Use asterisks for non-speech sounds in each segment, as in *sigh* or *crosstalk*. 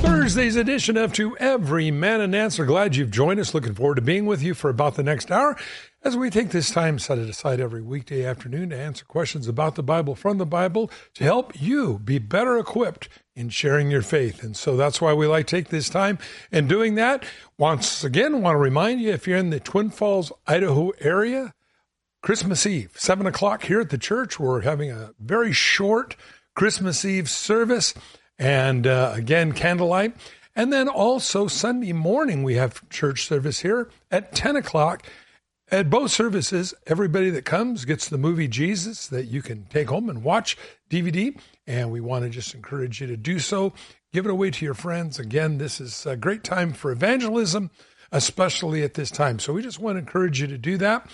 Thursday's edition of To Every Man an Answer. Glad you've joined us. Looking forward to being with you for about the next hour as we take this time set it aside every weekday afternoon to answer questions about the Bible from the Bible to help you be better equipped in sharing your faith. And so that's why we like take this time and doing that. Once again, want to remind you if you're in the Twin Falls, Idaho area, Christmas Eve, 7 o'clock here at the church, we're having a very short Christmas Eve service. And uh, again, candlelight. And then also Sunday morning, we have church service here at 10 o'clock. At both services, everybody that comes gets the movie Jesus that you can take home and watch DVD. And we want to just encourage you to do so. Give it away to your friends. Again, this is a great time for evangelism, especially at this time. So we just want to encourage you to do that.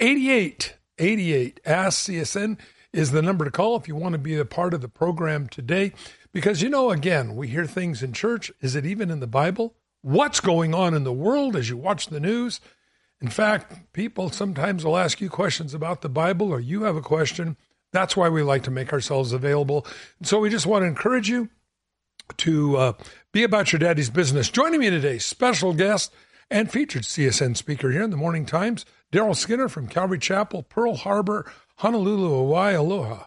88 88 Ask CSN is the number to call if you want to be a part of the program today. Because, you know, again, we hear things in church. Is it even in the Bible? What's going on in the world as you watch the news? In fact, people sometimes will ask you questions about the Bible or you have a question. That's why we like to make ourselves available. So we just want to encourage you to uh, be about your daddy's business. Joining me today, special guest and featured CSN speaker here in the Morning Times, Daryl Skinner from Calvary Chapel, Pearl Harbor, Honolulu, Hawaii. Aloha.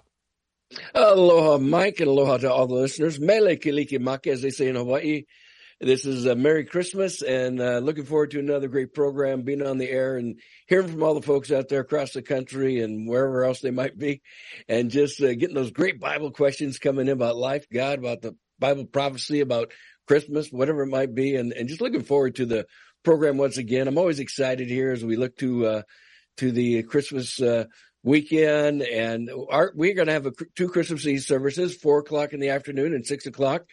Aloha, Mike, and aloha to all the listeners. Mele Kalikimaka, as they say in Hawaii. This is a Merry Christmas and uh, looking forward to another great program, being on the air and hearing from all the folks out there across the country and wherever else they might be, and just uh, getting those great Bible questions coming in about life, God, about the Bible prophecy, about Christmas, whatever it might be, and, and just looking forward to the program once again. I'm always excited here as we look to uh, to the Christmas uh, weekend, and our, we're going to have a, two Christmas Eve services, four o'clock in the afternoon and six o'clock.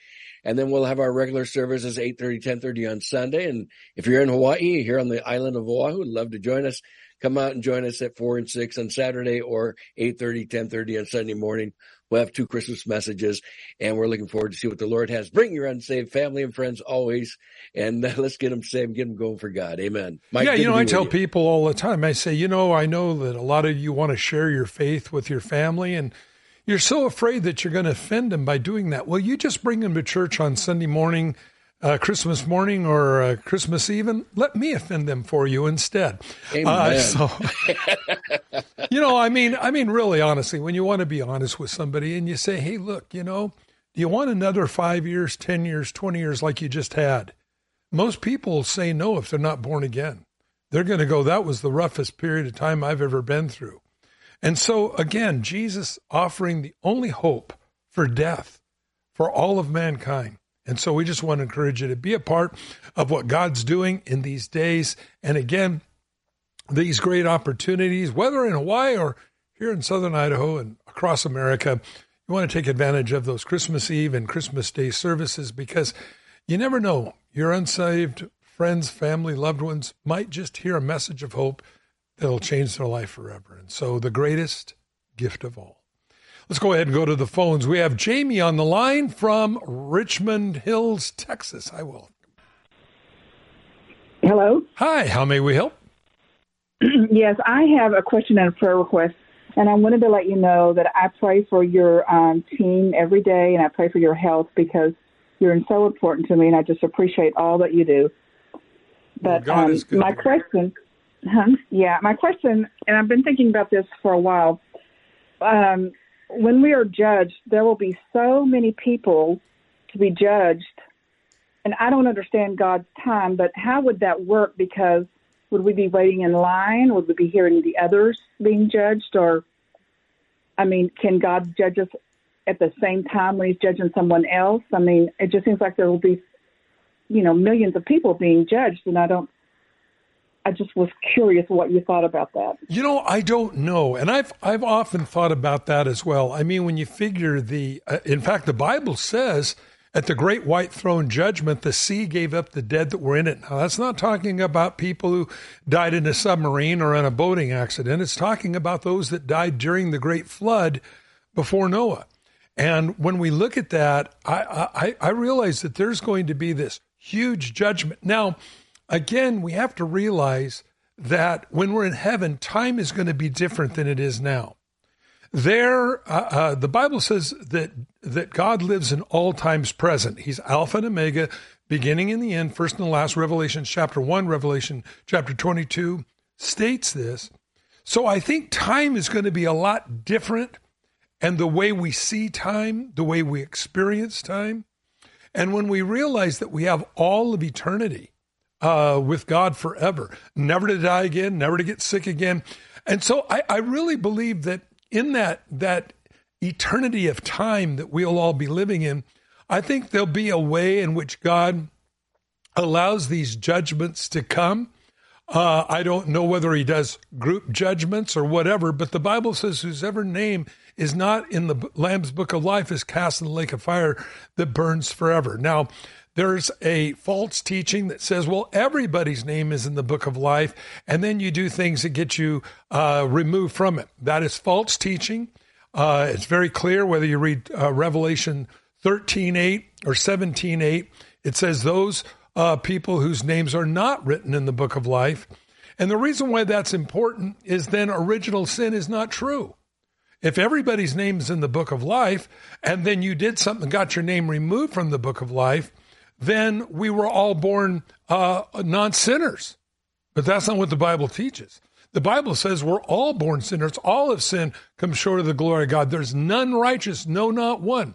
And then we'll have our regular services 8.30, 10.30 on Sunday. And if you're in Hawaii, here on the island of Oahu, love to join us. Come out and join us at 4 and 6 on Saturday or 8.30, 10.30 on Sunday morning. We'll have two Christmas messages and we're looking forward to see what the Lord has. Bring your unsaved family and friends always. And uh, *laughs* let's get them saved, get them going for God. Amen. Mike, yeah, you know, I tell you. people all the time, I say, you know, I know that a lot of you want to share your faith with your family and you're so afraid that you're going to offend them by doing that. Well, you just bring them to church on Sunday morning, uh, Christmas morning, or uh, Christmas Eve, and let me offend them for you instead. Amen. Uh, so, *laughs* you know, I mean, I mean, really, honestly, when you want to be honest with somebody and you say, "Hey, look, you know, do you want another five years, ten years, twenty years like you just had?" Most people say no if they're not born again. They're going to go, "That was the roughest period of time I've ever been through." And so, again, Jesus offering the only hope for death for all of mankind. And so, we just want to encourage you to be a part of what God's doing in these days. And again, these great opportunities, whether in Hawaii or here in southern Idaho and across America, you want to take advantage of those Christmas Eve and Christmas Day services because you never know. Your unsaved friends, family, loved ones might just hear a message of hope that'll change their life forever. And so, the greatest gift of all. Let's go ahead and go to the phones. We have Jamie on the line from Richland Hills, Texas. I will. Hello. Hi, how may we help? *clears throat* yes, I have a question and a prayer request. And I wanted to let you know that I pray for your um, team every day and I pray for your health because you're so important to me and I just appreciate all that you do. But well, um, my question Huh? Yeah, my question, and I've been thinking about this for a while. Um, when we are judged, there will be so many people to be judged, and I don't understand God's time. But how would that work? Because would we be waiting in line? Would we be hearing the others being judged? Or, I mean, can God judge us at the same time when He's judging someone else? I mean, it just seems like there will be, you know, millions of people being judged, and I don't I just was curious what you thought about that. You know, I don't know, and I've I've often thought about that as well. I mean, when you figure the, uh, in fact, the Bible says At the great white throne judgment, the sea gave up the dead that were in it. Now, that's not talking about people who died in a submarine or in a boating accident. It's talking about those that died during the great flood before Noah. And when we look at that, I, I, I realize that there's going to be this huge judgment. Now, again, we have to realize that when we're in heaven, time is going to be different than it is now. There, uh, uh, the Bible says that that God lives in all times present. He's Alpha and Omega, beginning and the end, first and last. Revelation chapter one, Revelation chapter twenty-two states this. So I think time is going to be a lot different, and the way we see time, the way we experience time, and when we realize that we have all of eternity uh, with God forever, never to die again, never to get sick again. And so I, I really believe that in that that eternity of time that we'll all be living in, I think there'll be a way in which God allows these judgments to come. Uh, I don't know whether he does group judgments or whatever, but the Bible says whosever name is not in the Lamb's book of life is cast in the lake of fire that burns forever. Now, there's a false teaching that says, well, everybody's name is in the book of life, and then you do things that get you uh, removed from it. That is false teaching. Uh, it's very clear whether you read uh, Revelation 13:8 or 17:8. It says those uh, people whose names are not written in the book of life. And the reason why that's important is then original sin is not true. If everybody's name is in the book of life, and then you did something, got your name removed from the book of life, then we were all born uh, non sinners. But that's not what the Bible teaches. The Bible says we're all born sinners. All of sin comes short of the glory of God. There's none righteous, no, not one.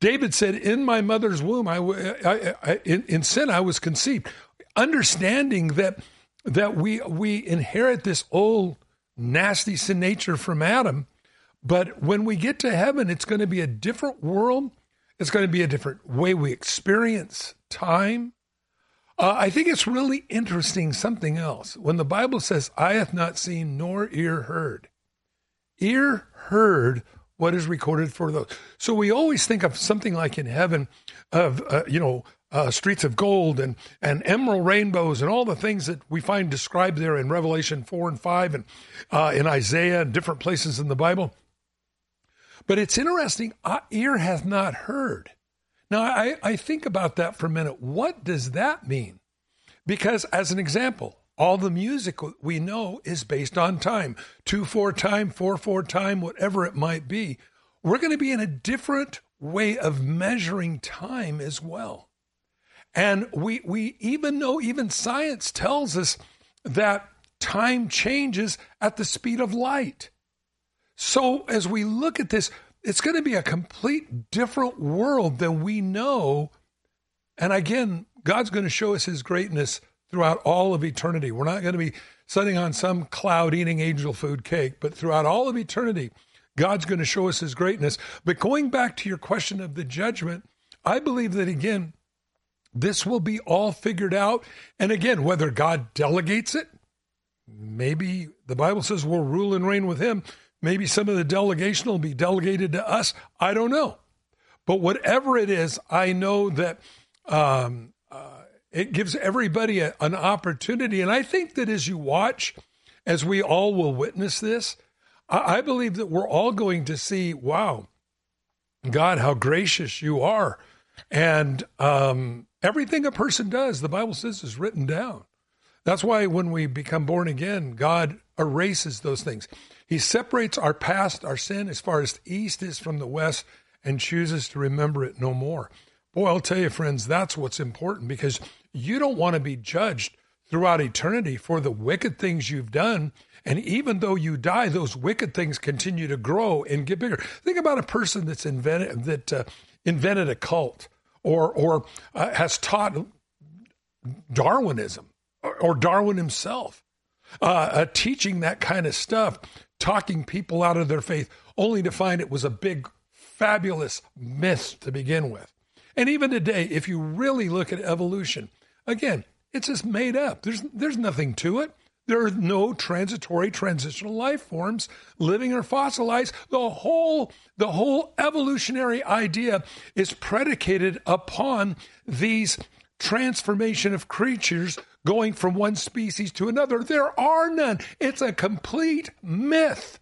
David said, "In my mother's womb, I, I, I in, in sin I was conceived." Understanding that that we we inherit this old nasty sin nature from Adam, but when we get to heaven, it's going to be a different world. It's going to be a different way we experience time. Uh, I think it's really interesting something else. When the Bible says, "Eye hath not seen nor ear heard," ear heard what is recorded for those. So we always think of something like in heaven, of uh, you know, uh, streets of gold and and emerald rainbows and all the things that we find described there in Revelation four and five and uh, in Isaiah and different places in the Bible. But it's interesting, ear hath not heard. Now, I, I think about that for a minute. What does that mean? Because, as an example, all the music we know is based on time 2 4 time, 4 4 time, whatever it might be. We're going to be in a different way of measuring time as well. And we, we even know, even science tells us that time changes at the speed of light. So as we look at this, it's going to be a complete different world than we know. And again, God's going to show us his greatness throughout all of eternity. We're not going to be sitting on some cloud eating angel food cake, but throughout all of eternity, God's going to show us his greatness. But going back to your question of the judgment, I believe that again, this will be all figured out. And again, whether God delegates it, maybe the Bible says we'll rule and reign with him. Maybe some of the delegation will be delegated to us. I don't know. But whatever it is, I know that um, uh, it gives everybody a, an opportunity. And I think that as you watch, as we all will witness this, I, I believe that we're all going to see, wow, God, how gracious you are. And um, everything a person does, the Bible says, is written down. That's why when we become born again, God erases those things. He separates our past, our sin, as far as the east is from the west, and chooses to remember it no more. Boy, I'll tell you, friends, that's what's important because you don't want to be judged throughout eternity for the wicked things you've done. And even though you die, those wicked things continue to grow and get bigger. Think about a person that's invented that uh, invented a cult or or uh, has taught Darwinism or, or Darwin himself, uh, uh teaching that kind of stuff talking people out of their faith, only to find it was a big, fabulous myth to begin with. And even today, if you really look at evolution, again, it's just made up. There's there's nothing to it. There are no transitory transitional life forms living or fossilized. The whole the whole evolutionary idea is predicated upon these transformation of creatures going from one species to another. There are none. It's a complete myth.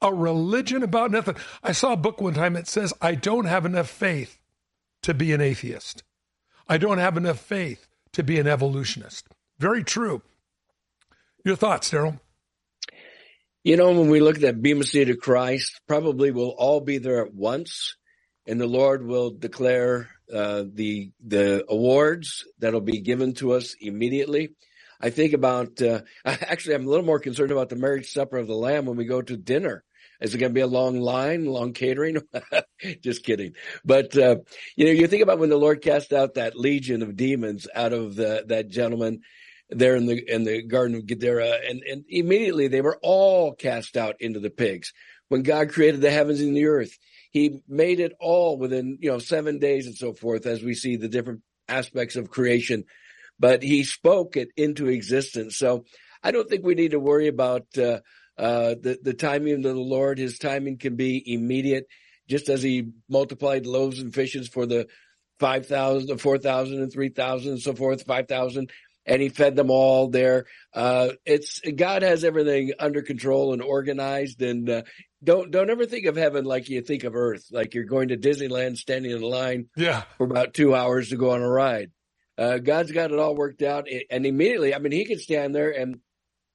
A religion about nothing. I saw a book one time that says, I don't have enough faith to be an atheist. I don't have enough faith to be an evolutionist. Very true. Your thoughts, Daryl? You know, when we look at that Bema Seat of Christ, probably we'll all be there at once, and the Lord will declare uh, the the awards that'll be given to us immediately. I think about uh, *laughs* actually, I'm a little more concerned about the marriage supper of the Lamb when we go to dinner. Is it going to be a long line, long catering? *laughs* Just kidding. But, uh, you know, you think about when the Lord cast out that legion of demons out of the, that gentleman there in the, in the Garden of Gadara, and, and immediately they were all cast out into the pigs. When God created the heavens and the earth, he made it all within, you know, seven days and so forth, as we see the different aspects of creation. But he spoke it into existence. So I don't think we need to worry about, uh, uh, the, the timing of the Lord, his timing can be immediate, just as he multiplied loaves and fishes for the 5,000, the 4,000 and 3,000 and so forth, 5,000, and he fed them all there. Uh, it's, God has everything under control and organized and, uh, don't, don't ever think of heaven like you think of earth, like you're going to Disneyland standing in line yeah. for about two hours to go on a ride. Uh, God's got it all worked out and immediately, I mean, he could stand there and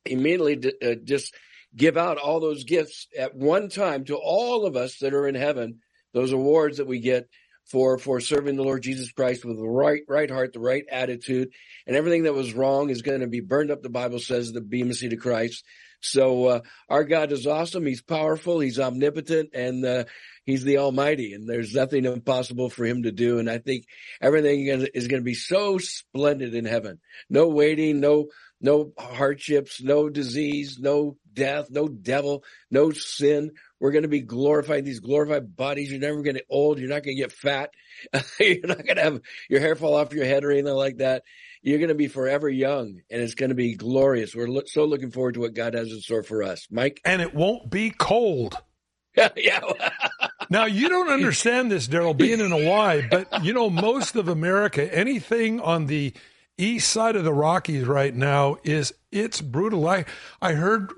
immediately uh, just give out all those gifts at one time to all of us that are in heaven, those awards that we get for for serving the Lord Jesus Christ with the right right heart, the right attitude, and everything that was wrong is going to be burned up. The Bible says the seat of Christ. So uh, our God is awesome. He's powerful. He's omnipotent, and uh, He's the Almighty. And there's nothing impossible for Him to do. And I think everything is going to be so splendid in heaven. No waiting, no no hardships, no disease, no death, no devil, no sin. We're going to be glorified. These glorified bodies. You're never going to get old. You're not going to get fat. *laughs* you're not going to have your hair fall off your head or anything like that. You're going to be forever young and it's going to be glorious. We're lo- so looking forward to what God has in store for us. Mike? And it won't be cold. *laughs* yeah. *laughs* now you don't understand this, Daryl, being in Hawaii, but you know, most of America, anything on the east side of the Rockies right now is it's brutal. I I heard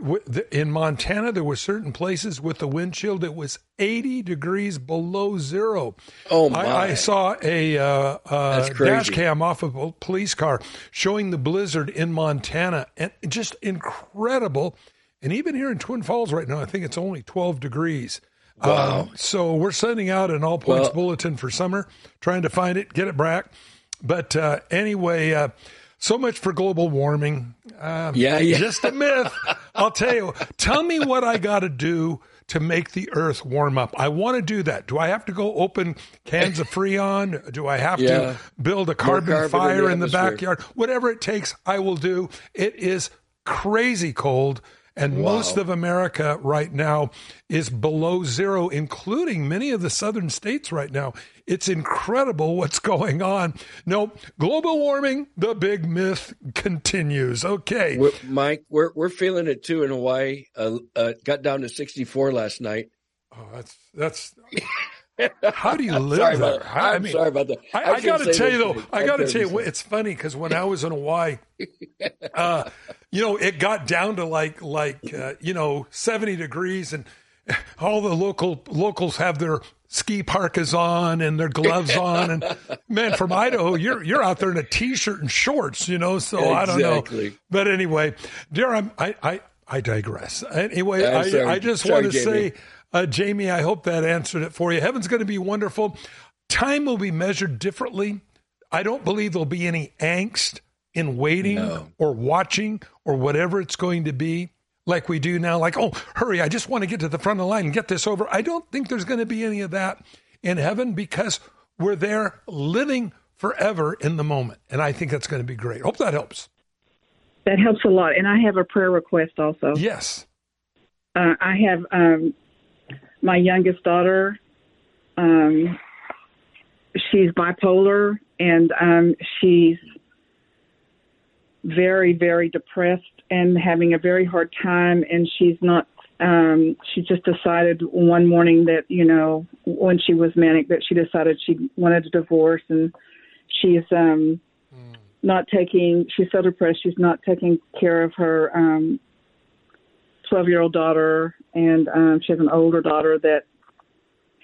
in Montana there were certain places with the wind chill it was 80 degrees below zero. Oh my! I, I saw a uh, uh, dash cam off of a police car showing the blizzard in Montana, and just incredible. And even here in Twin Falls right now, I think it's only 12 degrees. Wow! Um, so we're sending out an all points well, bulletin for summer, trying to find it, get it back. But uh, anyway, uh, so much for global warming. Um, yeah, yeah. *laughs* Just a myth. I'll tell you. Tell me what I got to do to make the earth warm up. I want to do that. Do I have to go open cans of Freon? Do I have yeah. to build a carbon, carbon fire in the, in the backyard? Whatever it takes, I will do. It is crazy cold. And wow. most of America right now is below zero, including many of the southern states right now. It's incredible what's *laughs* going on. No, global warming, the big myth continues. Okay. We're, Mike, we're, we're feeling it too in Hawaii. Uh, uh, got down to 64 last night. Oh, that's, that's. *laughs* How do you live sorry there? I am mean, sorry about that. I, I, I got to tell you though, I got to tell you, it's funny because when I was in Hawaii, *laughs* uh, you know, it got down to like like uh, you know seventy degrees, and all the local locals have their ski parkas on and their gloves on, and man, from Idaho, you're you're out there in a t-shirt and shorts, you know. So exactly. I don't know, but anyway, dear, I'm, I I I digress. Anyway, I, I just want to say. Uh, Jamie, I hope that answered it for you. Heaven's going to be wonderful. Time will be measured differently. I don't believe there'll be any angst in waiting no. or watching or whatever it's going to be like we do now. Like, oh, hurry, I just want to get to the front of the line and get this over. I don't think there's going to be any of that in heaven because we're there living forever in the moment. And I think that's going to be great. Hope that helps. That helps a lot. And I have a prayer request also. Yes. Uh, I have um, my youngest daughter. Um, she's bipolar and um, she's very, very depressed and having a very hard time, and she's not. Um, she just decided one morning that you know when she was manic that she decided she wanted a divorce, and she's um, mm. not taking. She's so depressed. She's not taking care of her um, 12 year old daughter, and um, she has an older daughter that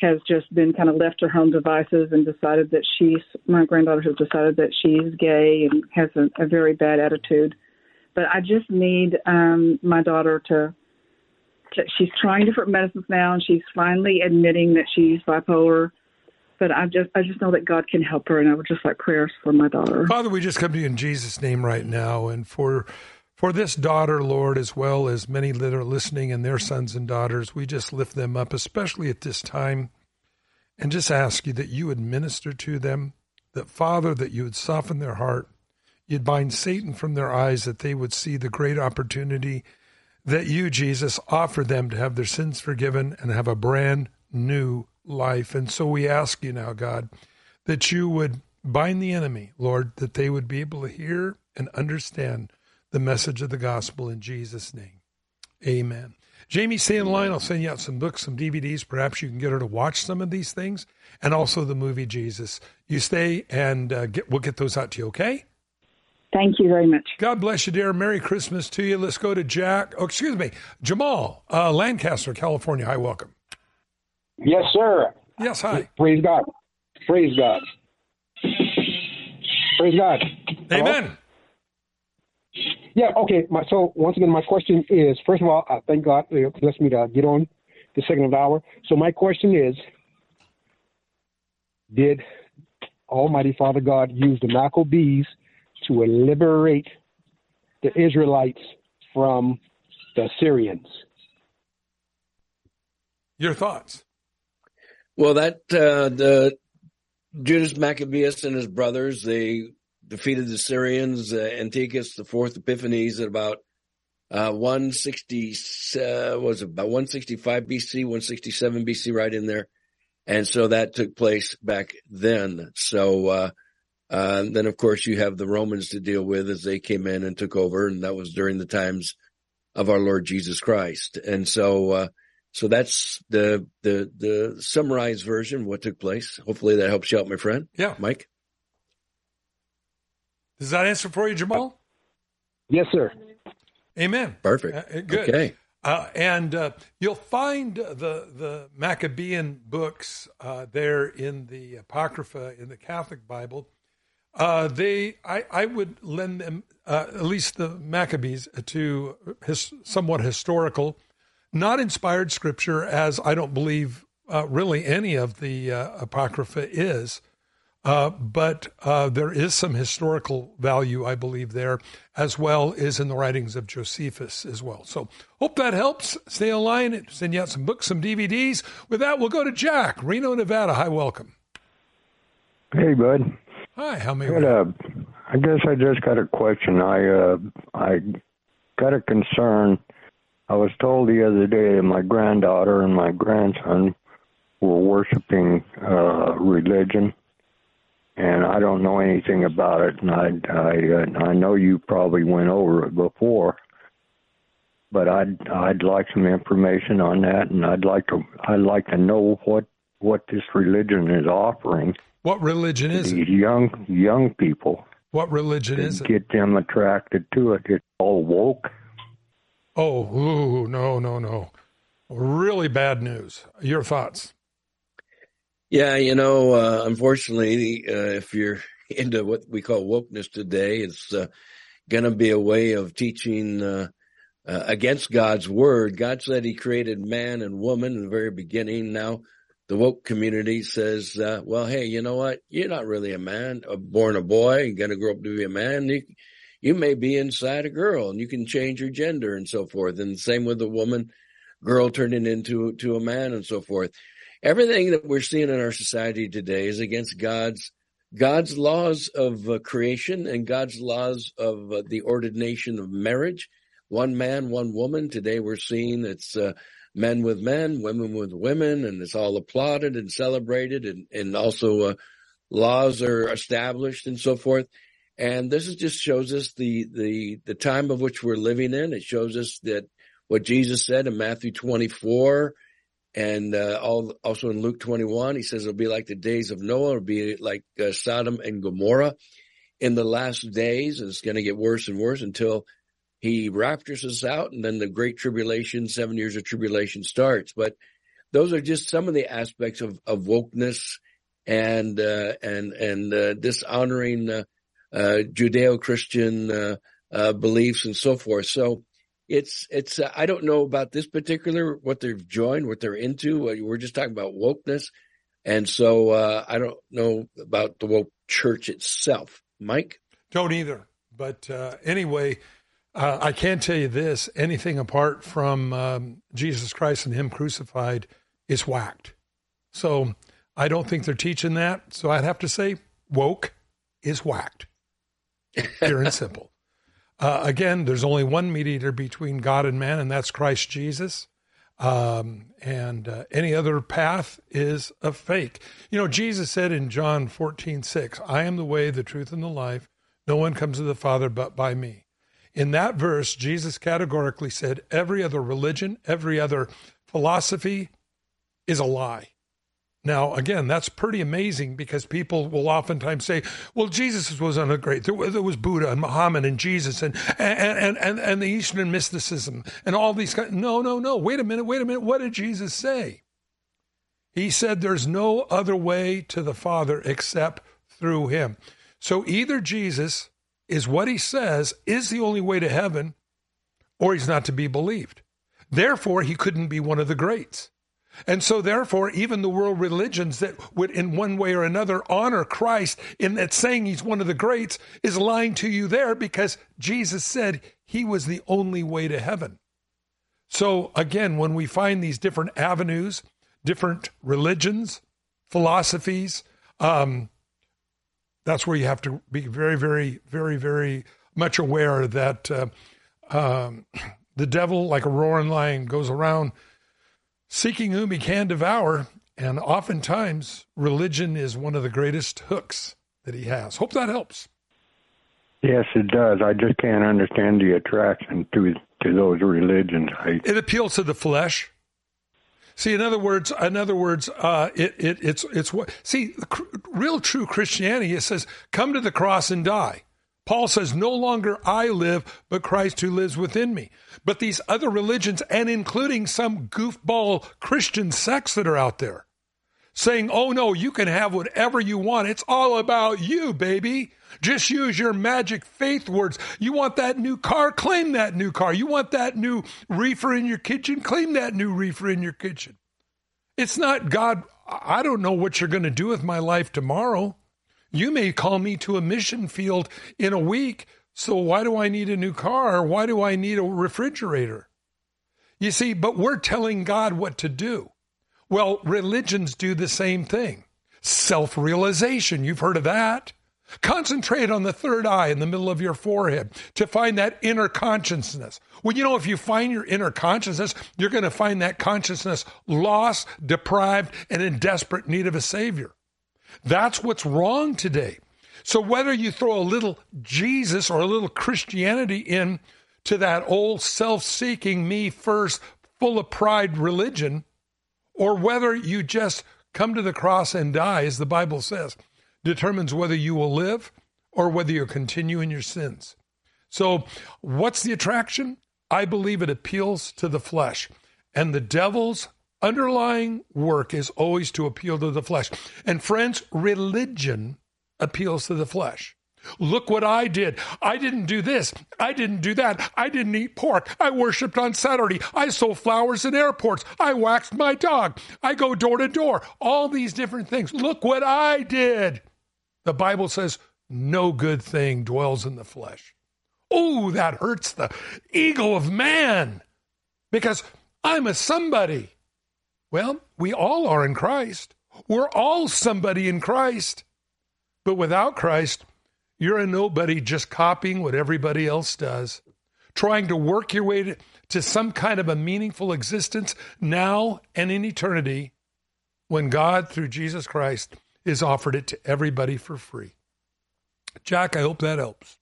has just been kind of left to her own devices and decided that she's my granddaughter has decided that she's gay and has a, a very bad attitude. But I just need um, my daughter to, to. She's trying different medicines now, and she's finally admitting that she's bipolar. But I just, I just know that God can help her, and I would just like prayers for my daughter. Father, we just come to you in Jesus' name right now, and for for this daughter, Lord, as well as many that are listening and their sons and daughters, we just lift them up, especially at this time, and just ask you that you would minister to them, that, Father, that you would soften their heart, you'd bind Satan from their eyes, that they would see the great opportunity that you, Jesus, offer them to have their sins forgiven and have a brand new life. And so we ask you now, God, that you would bind the enemy, Lord, that they would be able to hear and understand the message of the gospel in Jesus' name. Amen. Jamie, stay in line. I'll send you out some books, some DVDs. Perhaps you can get her to watch some of these things, and also the movie Jesus. You stay, and uh, get, we'll get those out to you. Okay? Thank you very much. God bless you, dear. Merry Christmas to you. Let's go to Jack. Oh, excuse me, Jamal, uh, Lancaster, California. Hi, welcome. Yes, sir. Yes, hi. Praise God. Praise God. Praise God. Amen. Hello? Yeah, okay. My, so once again, my question is: first of all, I thank God for blessed me to get on the second of the hour. So my question is: Did Almighty Father God use the Maccabees to liberate the Israelites from the Syrians? Your thoughts? Well, that uh, the Judas Maccabeus and his brothers they defeated the Syrians, uh, Antiochus the Fourth Epiphanes at about uh, 160 uh, was about 165 BC, 167 BC, right in there, and so that took place back then. So uh, uh, then, of course, you have the Romans to deal with as they came in and took over, and that was during the times of our Lord Jesus Christ. And so, uh, so that's the the the summarized version of what took place. Hopefully, that helps you out, my friend. Yeah, Mike. Does that answer for you, Jamal? Yes, sir. Amen. Perfect. Uh, good. Okay. Uh, and uh, you'll find the the Maccabean books uh, there in the Apocrypha in the Catholic Bible. Uh, they, I, I would lend them uh, at least the Maccabees to his, somewhat historical, not inspired scripture, as I don't believe really any of the Apocrypha is. Uh, but uh, there is some historical value, I believe, there, as well as in the writings of Josephus as well. So hope that helps. Stay online, send you out some books, some DVDs. With that, we'll go to Jack, Reno, Nevada. Hi, welcome. Hey, bud. Hi, how may I? Uh, I guess I just got a question. I uh, I got a concern. I was told the other day that my granddaughter and my grandson were worshiping uh, religion and I don't know anything about it, and I I uh, I know you probably went over it before, but I'd I'd like some information on that, and I'd like to I'd like to know what what this religion is offering. What religion is these it? Young young people. What religion is it? Get them attracted to it. It's all woke. Oh, ooh, no, no, no! Really bad news. Your thoughts? Yeah, you know, uh, unfortunately, uh, if you're *laughs* into what we call wokeness today, it's uh, going to be a way of teaching uh, uh, against God's word. God said He created man and woman in the very beginning. Now, the woke community says, uh, "Well, hey, you know what? You're not really a man, born a boy, and going to grow up to be a man. You, you may be inside a girl, and you can change your gender and so forth. And same with the woman, girl turning into to a man and so forth." Everything that we're seeing in our society today is against God's God's laws of uh, creation and God's laws of uh, the ordination of marriage. One man, one woman. Today we're seeing it's uh, men with men, women with women, and it's all applauded and celebrated, and and also uh, laws are established and so forth. And this is just shows us the, the, the time of which we're living in. It shows us that what Jesus said in Matthew 24 and uh, all, also in Luke 21, he says it'll be like the days of Noah, it'll be like uh, Sodom and Gomorrah in the last days. And It's going to get worse and worse until he raptures us out and then the great tribulation, seven years of tribulation starts. But those are just some of the aspects of, of wokeness and, uh, and, and, uh, dishonoring, uh, uh Judeo-Christian, uh, uh, beliefs and so forth. So, it's it's uh, I don't know about this particular what they've joined, what they're into. Uh, we're just talking about wokeness, and so uh, I don't know about the woke church itself. Mike, don't either. But uh, anyway, uh, I can tell you this: anything apart from um, Jesus Christ and Him crucified is whacked. So I don't think they're teaching that. So I'd have to say woke is whacked. Pure and simple. Uh, again, there's only one mediator between God and man, and that's Christ Jesus. Um, and uh, any other path is a fake. You know, Jesus said in John 14, 6, I am the way, the truth, and the life. No one comes to the Father but by me. In that verse, Jesus categorically said every other religion, every other philosophy is a lie. Now, again, that's pretty amazing because people will oftentimes say, well, Jesus was on a great, there, was Buddha and Muhammad and Jesus and, and, and, and the Eastern mysticism and all these kinds. No, no, no. Wait a minute. Wait a minute. What did Jesus say? He said there's no other way to the Father except through him. So either Jesus is what he says is the only way to heaven or he's not to be believed. Therefore, he couldn't be one of the greats. And so, therefore, even the world religions that would, in one way or another, honor Christ in that saying he's one of the greats is lying to you there because Jesus said he was the only way to heaven. So, again, when we find these different avenues, different religions, philosophies, um, that's where you have to be very, very, very, very much aware that uh, um, *clears throat* the devil, like a roaring lion, goes around seeking whom he can devour. And oftentimes, religion is one of the greatest hooks that he has. Hope that helps. Yes, it does. I just can't understand the attraction to to those religions. I... It appeals to the flesh. See, in other words, in other words, uh, it, it it's it's what. See, real true Christianity. It says, "Come to the cross and die." Paul says, No longer I live, but Christ who lives within me. But these other religions, and including some goofball Christian sects that are out there, saying, Oh no, you can have whatever you want. It's all about you, baby. Just use your magic faith words. You want that new car? Claim that new car. You want that new reefer in your kitchen? Claim that new reefer in your kitchen. It's not God. I don't know what you're going to do with my life tomorrow. You may call me to a mission field in a week. So why do I need a new car? Why do I need a refrigerator? You see, but we're telling God what to do. Well, religions do the same thing. Self realization. You've heard of that. Concentrate on the third eye in the middle of your forehead to find that inner consciousness. Well, you know, if you find your inner consciousness, you're going to find that consciousness lost, deprived, and in desperate need of a savior. That's what's wrong today. So whether you throw a little Jesus or a little Christianity in to that old self-seeking me first full of pride religion or whether you just come to the cross and die as the Bible says determines whether you will live or whether you continue in your sins. So what's the attraction? I believe it appeals to the flesh. And the devil's underlying work is always to appeal to the flesh. And friends, religion appeals to the flesh. Look what I did. I didn't do this. I didn't do that. I didn't eat pork. I worshiped on Saturday. I sold flowers in airports. I waxed my dog. I go door to door. All these different things. Look what I did. The Bible says no good thing dwells in the flesh. Oh, that hurts the ego of man because I'm a somebody. Well, we all are in Christ. We're all somebody in Christ. But without Christ, you're a nobody just copying what everybody else does, trying to work your way to, to some kind of a meaningful existence now and in eternity when God, through Jesus Christ, is offered it to everybody for free. Jack, I hope that helps.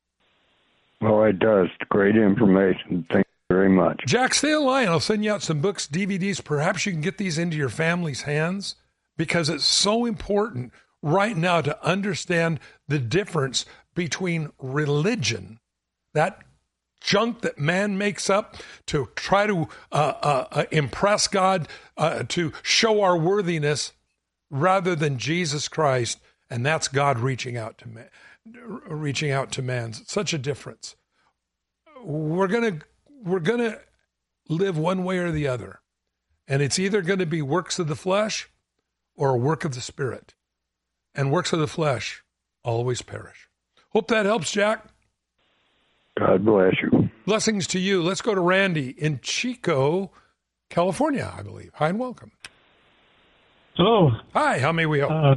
Well, it does. Great information. Thank very much. Jack, stay online. I'll send you out some books, DVDs. Perhaps you can get these into your family's hands because it's so important right now to understand the difference between religion, that junk that man makes up to try to uh, uh, uh, impress God, uh, to show our worthiness, rather than Jesus Christ, and that's God reaching out to man, reaching out to man. Such a difference. We're gonna we're gonna live one way or the other, and it's either going to be works of the flesh or a work of the spirit, and works of the flesh always perish. Hope that helps, Jack. God bless you. Blessings to you. Let's go to Randy in Chico, California, I believe. Hi and welcome. Hello. Hi, how may we help? Uh,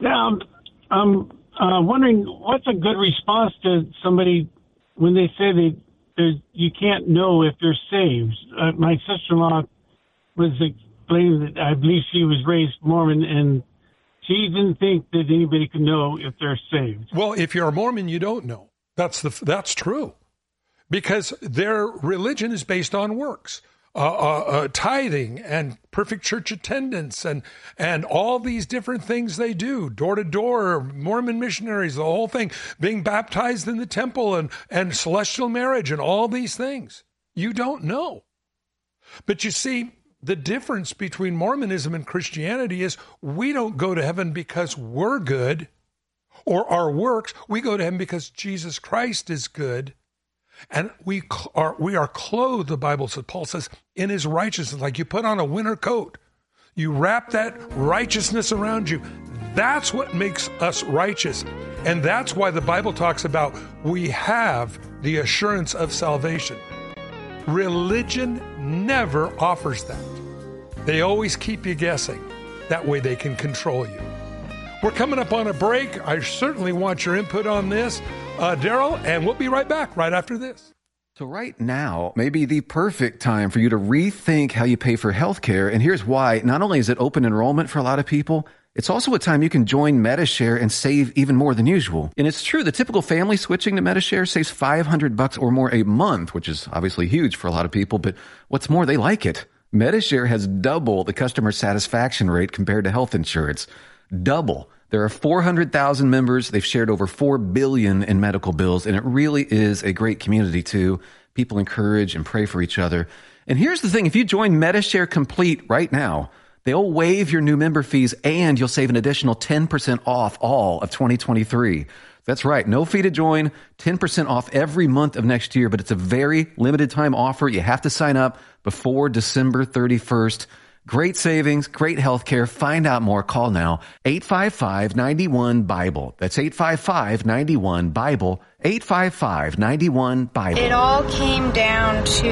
now, I'm, I'm uh, wondering what's a good response to somebody when they say they you can't know if they're saved. Uh, my sister-in-law was explaining that I believe she was raised Mormon and she didn't think that anybody could know if they're saved. Well, if you're a Mormon, you don't know. That's the that's true, because their religion is based on works. Uh, uh, uh, tithing and perfect church attendance and and all these different things they do door to door Mormon missionaries the whole thing being baptized in the temple and and celestial marriage and all these things. You don't know. But you see the difference between Mormonism and Christianity is we don't go to heaven because we're good or our works. We go to heaven because Jesus Christ is good and we are we are clothed the bible says. Paul says in his righteousness like you put on a winter coat you wrap that righteousness around you. That's what makes us righteous. And that's why the bible talks about we have the assurance of salvation. Religion never offers that. They always keep you guessing. That way they can control you. We're coming up on a break. I certainly want your input on this uh, Daryl, and we'll be right back right after this. So, right now may be the perfect time for you to rethink how you pay for healthcare. And here's why. Not only is it open enrollment for a lot of people, it's also a time you can join Medi-Share and save even more than usual. And it's true, the typical family switching to Medi-Share saves 500 bucks or more a month, which is obviously huge for a lot of people. But what's more, they like it. Medi-Share has double the customer satisfaction rate compared to health insurance. Double. There are 400,000 members. They've shared over 4 billion in medical bills and it really is a great community too. People encourage and pray for each other. And here's the thing. If you join Medi-Share Complete right now, they'll waive your new member fees and you'll save an additional 10% off all of 2023. That's right. No fee to join, 10% off every month of next year, but it's a very limited time offer. You have to sign up before December 31st. Great savings, great health care. Find out more. Call now 855 91 Bible. That's 855 91 Bible. 855 91 Bible. It all came down to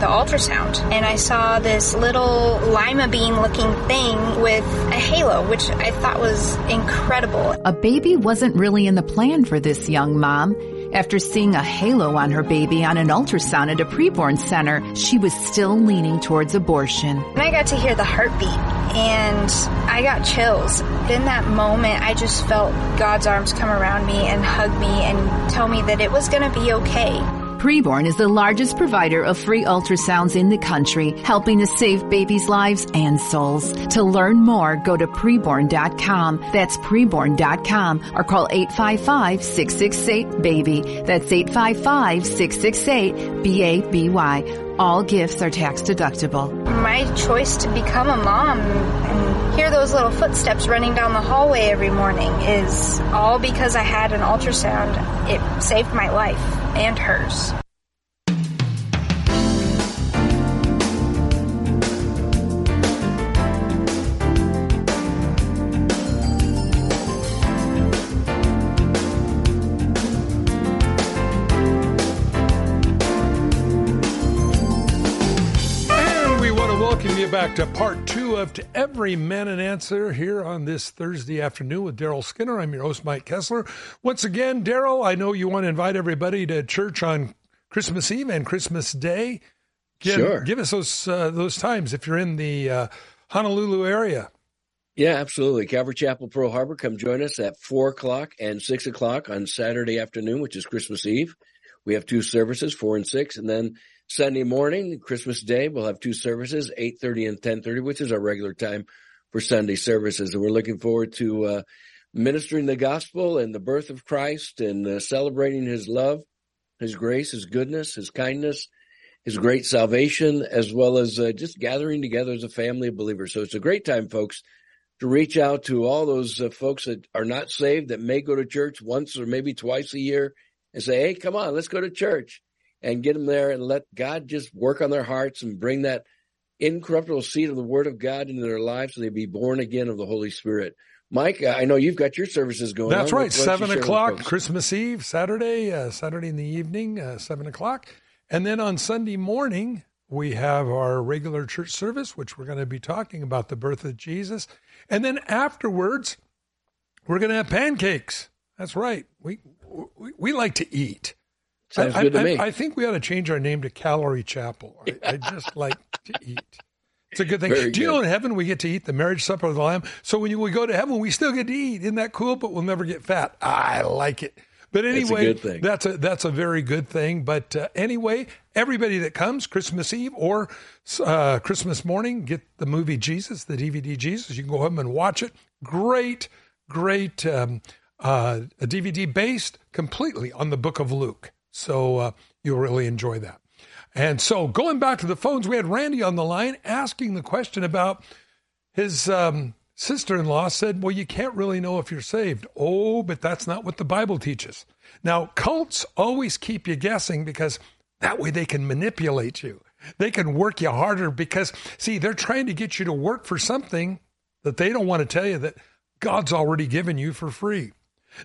the ultrasound, and I saw this little lima bean looking thing with a halo, which I thought was incredible. A baby wasn't really in the plan for this young mom. After seeing a halo on her baby on an ultrasound at a preborn center, she was still leaning towards abortion. I got to hear the heartbeat and I got chills. In that moment, I just felt God's arms come around me and hug me and tell me that it was going to be okay. Preborn is the largest provider of free ultrasounds in the country, helping to save babies' lives and souls. To learn more, go to preborn.com. That's preborn.com or call 855-668-BABY. That's 855-668-BABY. All gifts are tax deductible. My choice to become a mom and hear those little footsteps running down the hallway every morning is all because I had an ultrasound. It saved my life and hers. Back to part two of To Every Man an Answer here on this Thursday afternoon with Daryl Skinner. I'm your host, Mike Kessler. Once again, Daryl, I know you want to invite everybody to church on Christmas Eve and Christmas Day. Give, sure. Give us those uh, those times if you're in the uh, Honolulu area. Yeah, absolutely. Calvary Chapel, Pearl Harbor. Come join us at four o'clock and six o'clock on Saturday afternoon, which is Christmas Eve. We have two services, four and six, and then Sunday morning, Christmas Day, we'll have two services, eight thirty and ten thirty, which is our regular time for Sunday services. And we're looking forward to uh, ministering the gospel and the birth of Christ and uh, celebrating His love, His grace, His goodness, His kindness, His great salvation, as well as uh, just gathering together as a family of believers. So it's a great time, folks to reach out to all those uh, folks that are not saved that may go to church once or maybe twice a year and say, Hey, come on, let's go to church and get them there and let God just work on their hearts and bring that incorruptible seed of the word of God into their lives so they be born again of the Holy Spirit. Mike, I know you've got your services going That's on. right. Seven o'clock, Christmas Eve, Saturday, uh, Saturday in the evening, uh, seven o'clock. And then on Sunday morning, we have our regular church service, which we're going to be talking about the birth of Jesus. And then afterwards, we're going to have pancakes. That's right. We we, we like to eat. Sounds I, good to I, me. I think we ought to change our name to Calorie Chapel. I, I just like to eat. It's a good thing. Very Do you good. know in heaven we get to eat the marriage supper of the Lamb? So when you, we go to heaven, we still get to eat. Isn't that cool? But we'll never get fat. I like it. But That's a anyway, good thing. that's a that's a very good thing. But uh, anyway, everybody that comes Christmas Eve or uh, Christmas morning, get the movie Jesus, the DVD Jesus. You can go home and watch it. Great, great um, uh, a DVD based completely on the Book of Luke. So uh, you'll really enjoy that. And so going back to the phones, we had Randy on the line asking the question about his um, sister in law said, Well, you can't really know if you're saved. Oh, but that's not what the Bible teaches. Now, cults always keep you guessing because that way they can manipulate you. They can work you harder because, see, they're trying to get you to work for something that they don't want to tell you that God's already given you for free.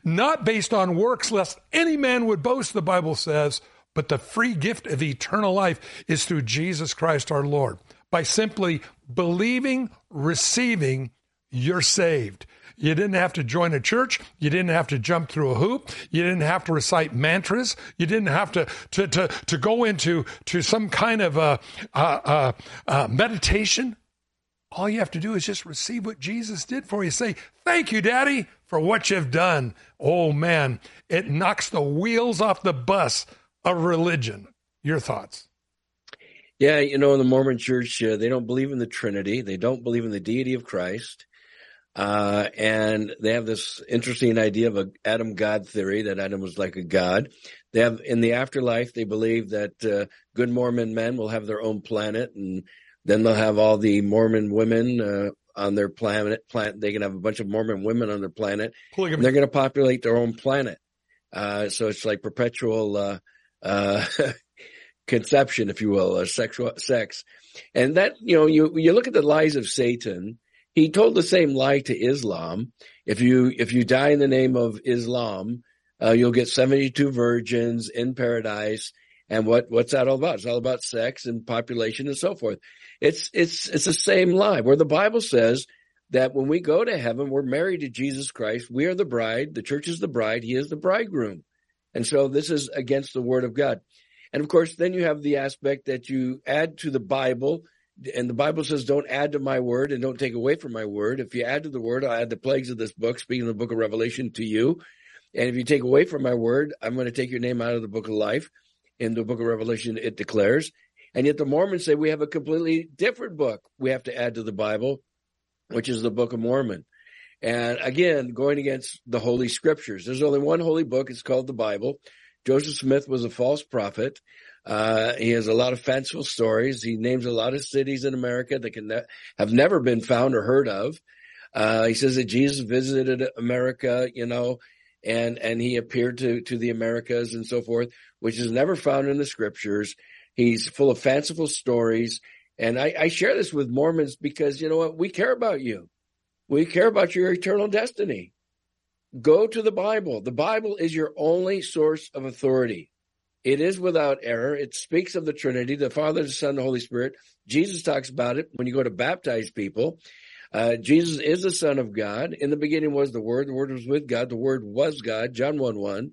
Not based on works, lest any man would boast, the Bible says, but the free gift of eternal life is through Jesus Christ our Lord. By simply believing, receiving, you're saved. You didn't have to join a church. You didn't have to jump through a hoop. You didn't have to recite mantras. You didn't have to to to, to go into to some kind of a, a, a, meditation. All you have to do is just receive what Jesus did for you. Say, Thank you, Daddy, for what you've done. Oh, man, it knocks the wheels off the bus of religion. Your thoughts? Yeah, you know, in the Mormon church, uh, they don't believe in the Trinity. They don't believe in the deity of Christ. Uh, and they have this interesting idea of a Adam God theory that Adam was like a god. They have in the afterlife, they believe that uh, good Mormon men will have their own planet, and then they'll have all the Mormon women uh, on their planet. Planet, they can have a bunch of Mormon women on their planet. Polygamy. And they're going to populate their own planet. Uh, so it's like perpetual uh, uh, *laughs* conception, if you will, uh, sexual sex. And that, you know, you you look at the lies of Satan. He told the same lie to Islam. If you if you die in the name of Islam, uh, you'll get seventy two virgins in paradise. And what what's that all about? It's all about sex and population and so forth. It's it's it's the same lie. Where the Bible says that when we go to heaven, we're married to Jesus Christ. We are the bride. The church is the bride. He is the bridegroom. And so this is against the word of God. And of course, then you have the aspect that you add to the Bible. And the Bible says, don't add to my word and don't take away from my word. If you add to the word, I'll add the plagues of this book, speaking of the book of Revelation to you. And if you take away from my word, I'm going to take your name out of the book of life. In the book of Revelation, it declares. And yet the Mormons say we have a completely different book we have to add to the Bible, which is the Book of Mormon. And again, going against the Holy Scriptures. There's only one holy book. It's called the Bible. Joseph Smith was a false prophet. Uh, he has a lot of fanciful stories. He names a lot of cities in America that can ne- have never been found or heard of. Uh, he says that Jesus visited America, you know, and, and he appeared to, to the Americas and so forth, which is never found in the scriptures. He's full of fanciful stories. And I, I share this with Mormons because, you know what? We care about you. We care about your eternal destiny. Go to the Bible. The Bible is your only source of authority. It is without error. It speaks of the Trinity, the Father, the Son, the Holy Spirit. Jesus talks about it when you go to baptize people. Uh, Jesus is the Son of God. In the beginning was the Word. The Word was with God. The Word was God. John 1 1.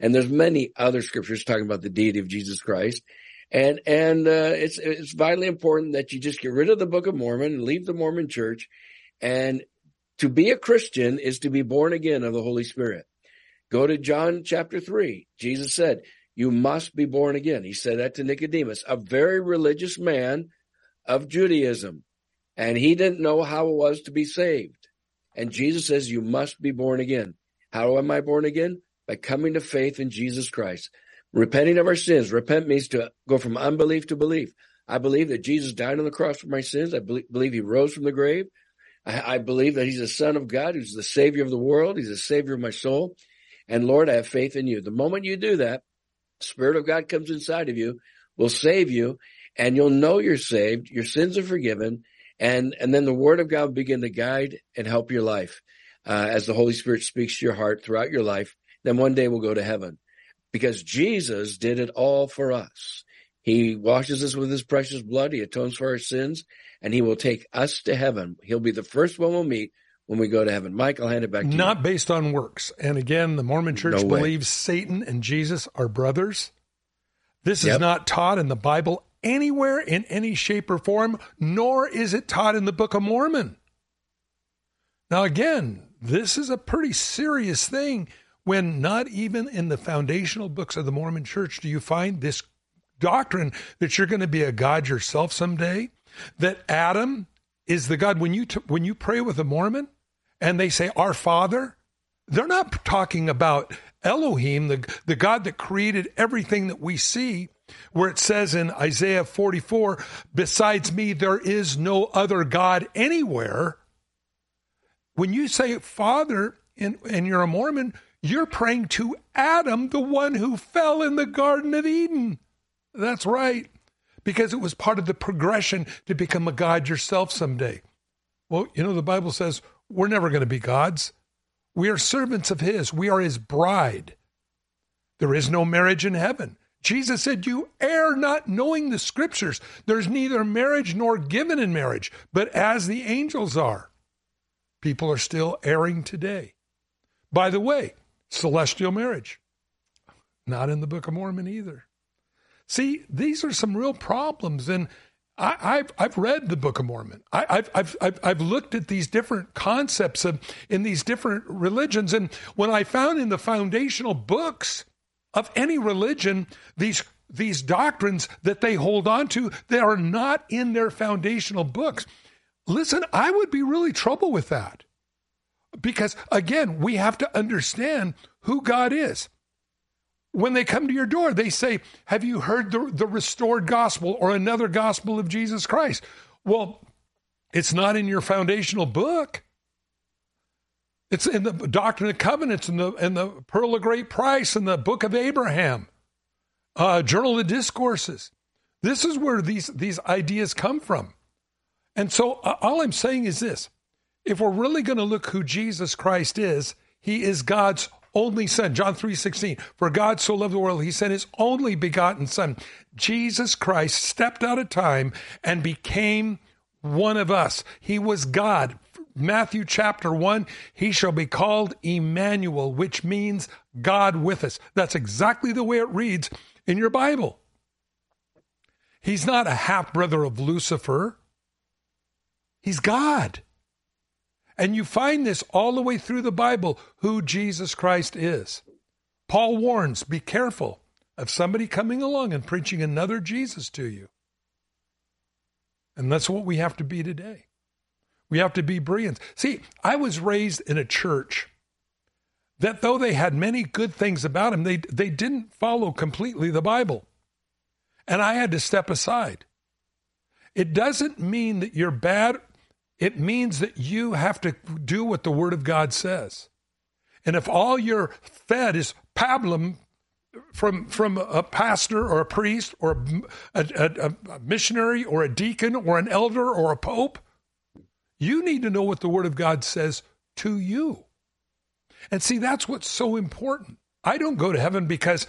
And there's many other scriptures talking about the deity of Jesus Christ. And, and, uh, it's, it's vitally important that you just get rid of the Book of Mormon leave the Mormon church and To be a Christian is to be born again of the Holy Spirit. Go to John chapter 3. Jesus said, You must be born again. He said that to Nicodemus, a very religious man of Judaism. And he didn't know how it was to be saved. And Jesus says, You must be born again. How am I born again? By coming to faith in Jesus Christ. Repenting of our sins. Repent means to go from unbelief to belief. I believe that Jesus died on the cross for my sins. I believe he rose from the grave. I, I believe that he's the son of God, who's the savior of the world. He's the savior of my soul. And Lord, I have faith in you. The moment you do that, Spirit of God comes inside of you, will save you, and you'll know you're saved. Your sins are forgiven. And, and then the word of God will begin to guide and help your life, uh, as the Holy Spirit speaks to your heart throughout your life. Then one day we'll go to heaven because Jesus did it all for us. He washes us with his precious blood. He atones for our sins and he will take us to heaven. He'll be the first one we'll meet when we go to heaven. Mike, I'll hand it back to Not you. Not based on works. And again, the Mormon church No believes Satan and Jesus are brothers. This is not taught in the Bible anywhere in any shape or form, nor is it taught in the Book of Mormon. Now, again, this is a pretty serious thing when not even in the foundational books of the Mormon church do you find this doctrine that you're going to be a God yourself someday, that Adam is the God. When you, t- when you pray with a Mormon and they say, Our Father, they're not talking about Elohim, the, the God that created everything that we see, where it says in Isaiah 44, besides me, there is no other God anywhere. When you say Father and, and you're a Mormon, you're praying to Adam, the one who fell in the Garden of Eden. That's right, because it was part of the progression to become a God yourself someday. Well, you know, the Bible says we're never going to be gods. We are servants of His, we are His bride. There is no marriage in heaven. Jesus said, You err not knowing the scriptures. There's neither marriage nor given in marriage, but as the angels are. People are still erring today. By the way, celestial marriage, not in the Book of Mormon either. See, these are some real problems. And I, have I've read the Book of Mormon. I, have I've, I've, looked at these different concepts of, in these different religions. And when I found in the foundational books of any religion, these these doctrines that they hold on to, they are not in their foundational books. Listen, I would be really troubled with that. Because again, we have to understand who God is when they come to your door, they say, Have you heard the, the restored gospel or another gospel of Jesus Christ? Well, it's not in your foundational book. It's in the Doctrine and Covenants and the, and the Pearl of Great Price and the Book of Abraham, uh, Journal of Discourses. This is where these, these ideas come from. And so uh, all I'm saying is this. If we're really going to look who Jesus Christ is, he is God's only son. John 3.16 for god so loved the world he sent his only begotten son. Jesus christ stepped out of time and became one of us. He was god matthew chapter 1 he shall be called emmanuel which means god with us that's exactly the way it reads in your bible he's not a half brother of lucifer he's god and you find this all the way through the Bible who Jesus Christ is. Paul warns be careful of somebody coming along and preaching another Jesus to you. And that's what we have to be today. We have to be brilliant. See, I was raised in a church that though they had many good things about them, they, they didn't follow completely the Bible. And I had to step aside. It doesn't mean that you're bad it means that you have to do what the Word of God says. And if all you're fed is pablum from, from a pastor or a priest or a, a, a missionary or a deacon or an elder or a pope, you need to know what the Word of God says to you. And see, that's what's so important. I don't go to heaven because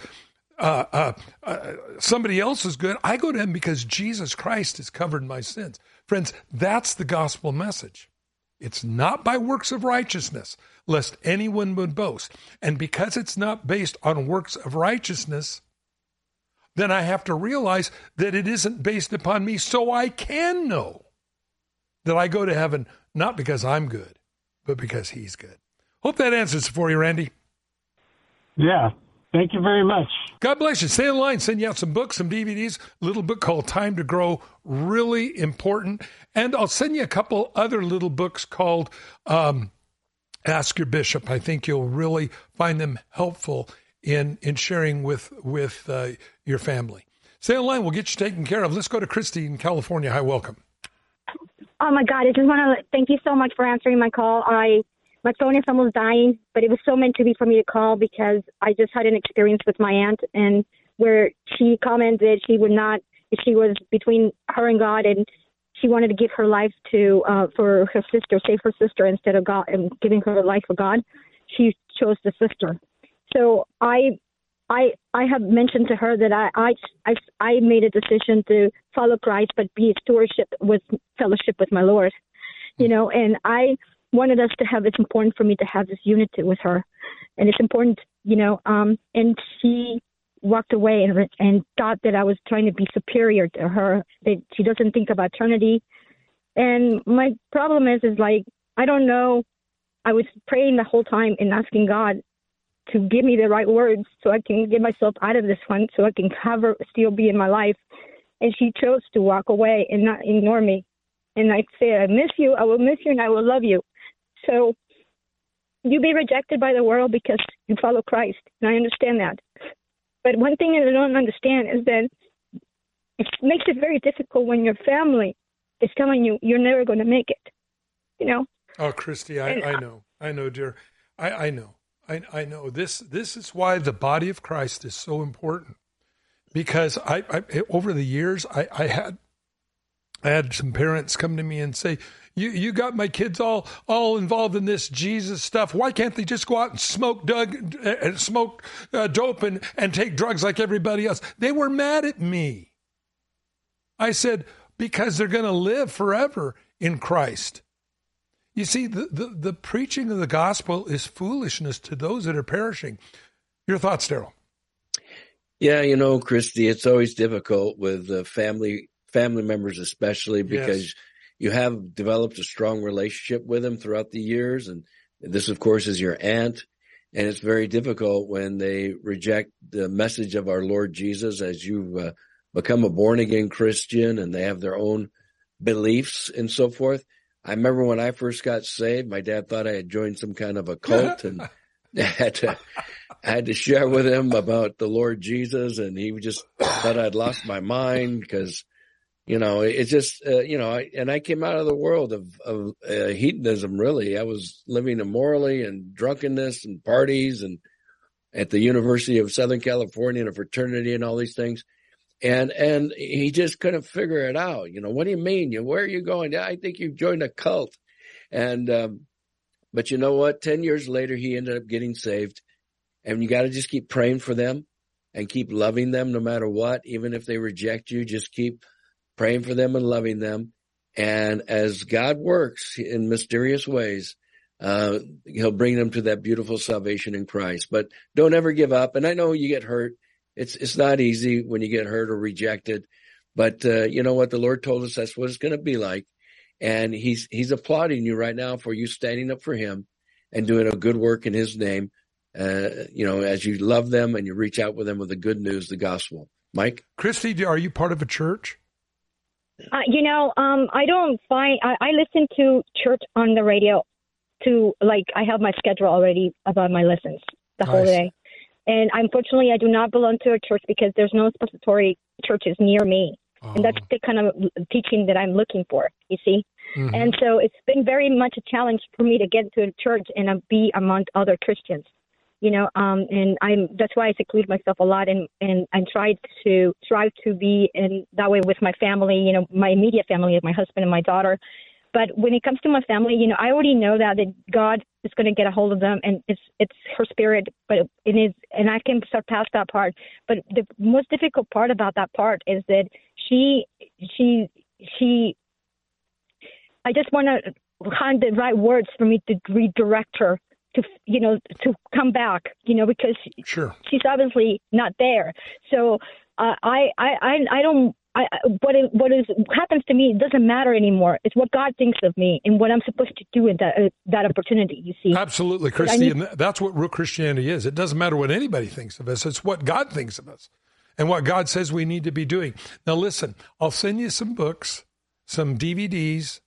uh, uh, uh, somebody else is good. I go to heaven because Jesus Christ has covered my sins. Friends, that's the gospel message. It's not by works of righteousness, lest anyone would boast. And because it's not based on works of righteousness, then I have to realize that it isn't based upon me, so I can know that I go to heaven not because I'm good, but because He's good. Hope that answers for you, Randy. Yeah. Thank you very much. God bless you. Stay in line. Send you out some books, some DVDs. A little book called Time to Grow, really important. And I'll send you a couple other little books called um, Ask Your Bishop. I think you'll really find them helpful in in sharing with with uh, your family. Stay in line. We'll get you taken care of. Let's go to Christy in California. Hi, welcome. Oh my God! I just want to thank you so much for answering my call. I my phone is almost dying, but it was so meant to be for me to call because I just had an experience with my aunt and where she commented she would not she was between her and God and she wanted to give her life to uh for her sister, save her sister instead of God and giving her life for God. She chose the sister. So I I I have mentioned to her that I I I, I made a decision to follow Christ but be a stewardship with fellowship with my Lord. You know, and I wanted us to have it's important for me to have this unity with her and it's important you know um and she walked away and and thought that I was trying to be superior to her that she doesn't think about eternity and my problem is is like I don't know I was praying the whole time and asking God to give me the right words so I can get myself out of this one so I can have her still be in my life. And she chose to walk away and not ignore me. And I say I miss you. I will miss you and I will love you. So you be rejected by the world because you follow Christ, and I understand that. But one thing that I don't understand is that it makes it very difficult when your family is telling you you're never going to make it. You know. Oh, Christy, I, I know, I know, dear, I, I know, I, I know. This this is why the body of Christ is so important, because I, I over the years I, I had I had some parents come to me and say, "You you got my kids all all involved in this Jesus stuff. Why can't they just go out and smoke Doug and smoke uh, dope and and take drugs like everybody else?" They were mad at me. I said, "Because they're going to live forever in Christ." You see, the, the, the preaching of the gospel is foolishness to those that are perishing. Your thoughts, Daryl? Yeah, you know, Christy, it's always difficult with uh, family family members, especially because yes. you have developed a strong relationship with them throughout the years. And this, of course, is your aunt. And it's very difficult when they reject the message of our Lord Jesus as you've uh, become a born again Christian and they have their own beliefs and so forth. I remember when I first got saved, my dad thought I had joined some kind of a cult and I *laughs* *laughs* had to, I had to share with him about the Lord Jesus and he just thought I'd lost my mind because you know, it's just, uh, you know, I, and I came out of the world of, of uh, hedonism, really. I was living immorally and drunkenness and parties and at the University of Southern California and a fraternity and all these things. And, and he just couldn't figure it out. You know, what do you mean? You, where are you going? I think you've joined a cult. And, um, but you know what? 10 years later, he ended up getting saved and you got to just keep praying for them and keep loving them no matter what. Even if they reject you, just keep praying for them and loving them. And as God works in mysterious ways, uh, he'll bring them to that beautiful salvation in Christ. But don't ever give up. And I know you get hurt. It's, it's not easy when you get hurt or rejected, but, uh, you know what? The Lord told us that's what it's going to be like. And he's, he's applauding you right now for you standing up for him and doing a good work in his name. Uh, you know, as you love them and you reach out with them with the good news, the gospel. Mike? Christy, are you part of a church? Uh, you know, um, I don't find I, I listen to church on the radio. To like, I have my schedule already about my lessons the nice. whole day, and unfortunately, I do not belong to a church because there's no expository churches near me, oh. and that's oh. the kind of teaching that I'm looking for. You see, mm-hmm. and so it's been very much a challenge for me to get to a church and uh, be among other Christians you know um and i'm that's why i seclude myself a lot and and i tried to strive to be in that way with my family you know my immediate family my husband and my daughter but when it comes to my family you know i already know that that god is going to get a hold of them and it's it's her spirit but it is and i can surpass that part but the most difficult part about that part is that she she she i just want to find the right words for me to redirect her to you know to come back you know because sure. she's obviously not there so uh, I, I i i don't I, what is what is happens to me doesn't matter anymore. It's what God thinks of me and what I'm supposed to do in that uh, that opportunity. You see, absolutely, Christy, need, and that's what real Christianity is. It doesn't matter what anybody thinks of us; it's what God thinks of us and what God says we need to be doing. Now, listen, I'll send you some books, some DVDs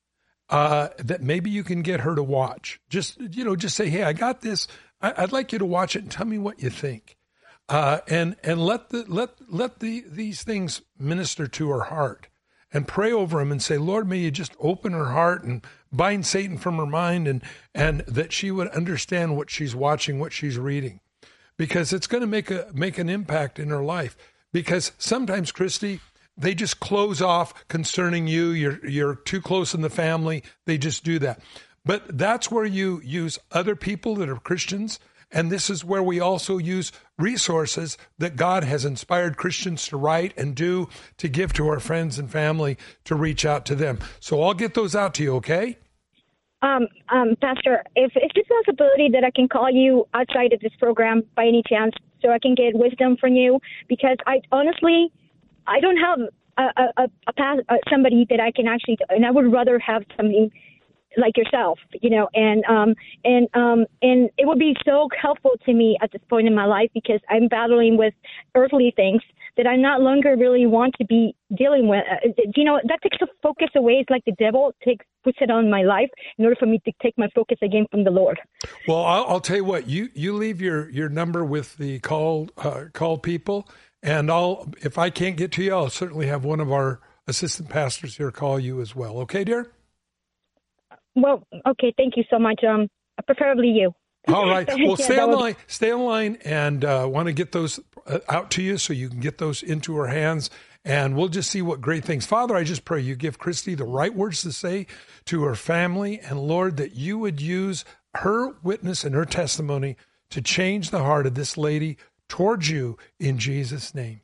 uh, that maybe you can get her to watch. Just you know, just say, hey, I got this. I, would like you to watch it and tell me what you think uh, and and let the let let the these things minister to her heart, and pray over them and say, Lord, may you just open her heart and bind Satan from her mind, and and that she would understand what she's watching, what she's reading, because it's going to make a make an impact in her life. Because sometimes, Christy, they just close off concerning you. You're you're too close in the family. They just do that. But that's where you use other people that are Christians and this is where we also use resources that God has inspired Christians to write and do to give to our friends and family to reach out to them. So I'll get those out to you, okay? Um, um, Pastor, if if there's a possibility that I can call you outside of this program by any chance, so I can get wisdom from you, because I honestly, I don't have a, a, a, a somebody that I can actually, and I would rather have something like yourself, you know, and um and um and it would be so helpful to me at this point in my life because I'm battling with earthly things that I not longer really want to be dealing with. Uh, you know, that takes the focus away. It's like the devil takes puts it on my life in order for me to take my focus again from the Lord. Well, I'll, I'll tell you what. You you leave your your number with the call uh, call people, and I'll if I can't get to you, I'll certainly have one of our assistant pastors here call you as well. Okay, dear. Well, okay, thank you so much. Um, preferably you. All *laughs* right. Well, stay on the line. Stay on the line, and uh, want to get those uh, out to you so you can get those into her hands, and we'll just see what great things. Father, I just pray you give Christy the right words to say to her family, and Lord, that you would use her witness and her testimony to change the heart of this lady towards you in Jesus' name.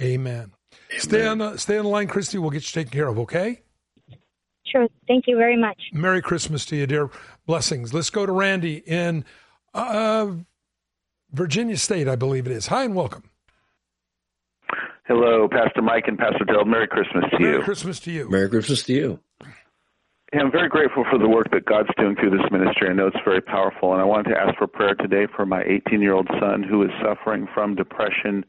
Amen. Amen. Stay on the stay on the line, Christy. We'll get you taken care of. Okay. Sure. Thank you very much. Merry Christmas to you, dear. Blessings. Let's go to Randy in uh, Virginia State, I believe it is. Hi and welcome. Hello, Pastor Mike and Pastor Dale. Merry Christmas to Merry you. Merry Christmas to you. Merry Christmas to you. I'm very grateful for the work that God's doing through this ministry. I know it's very powerful, and I wanted to ask for prayer today for my 18 year old son who is suffering from depression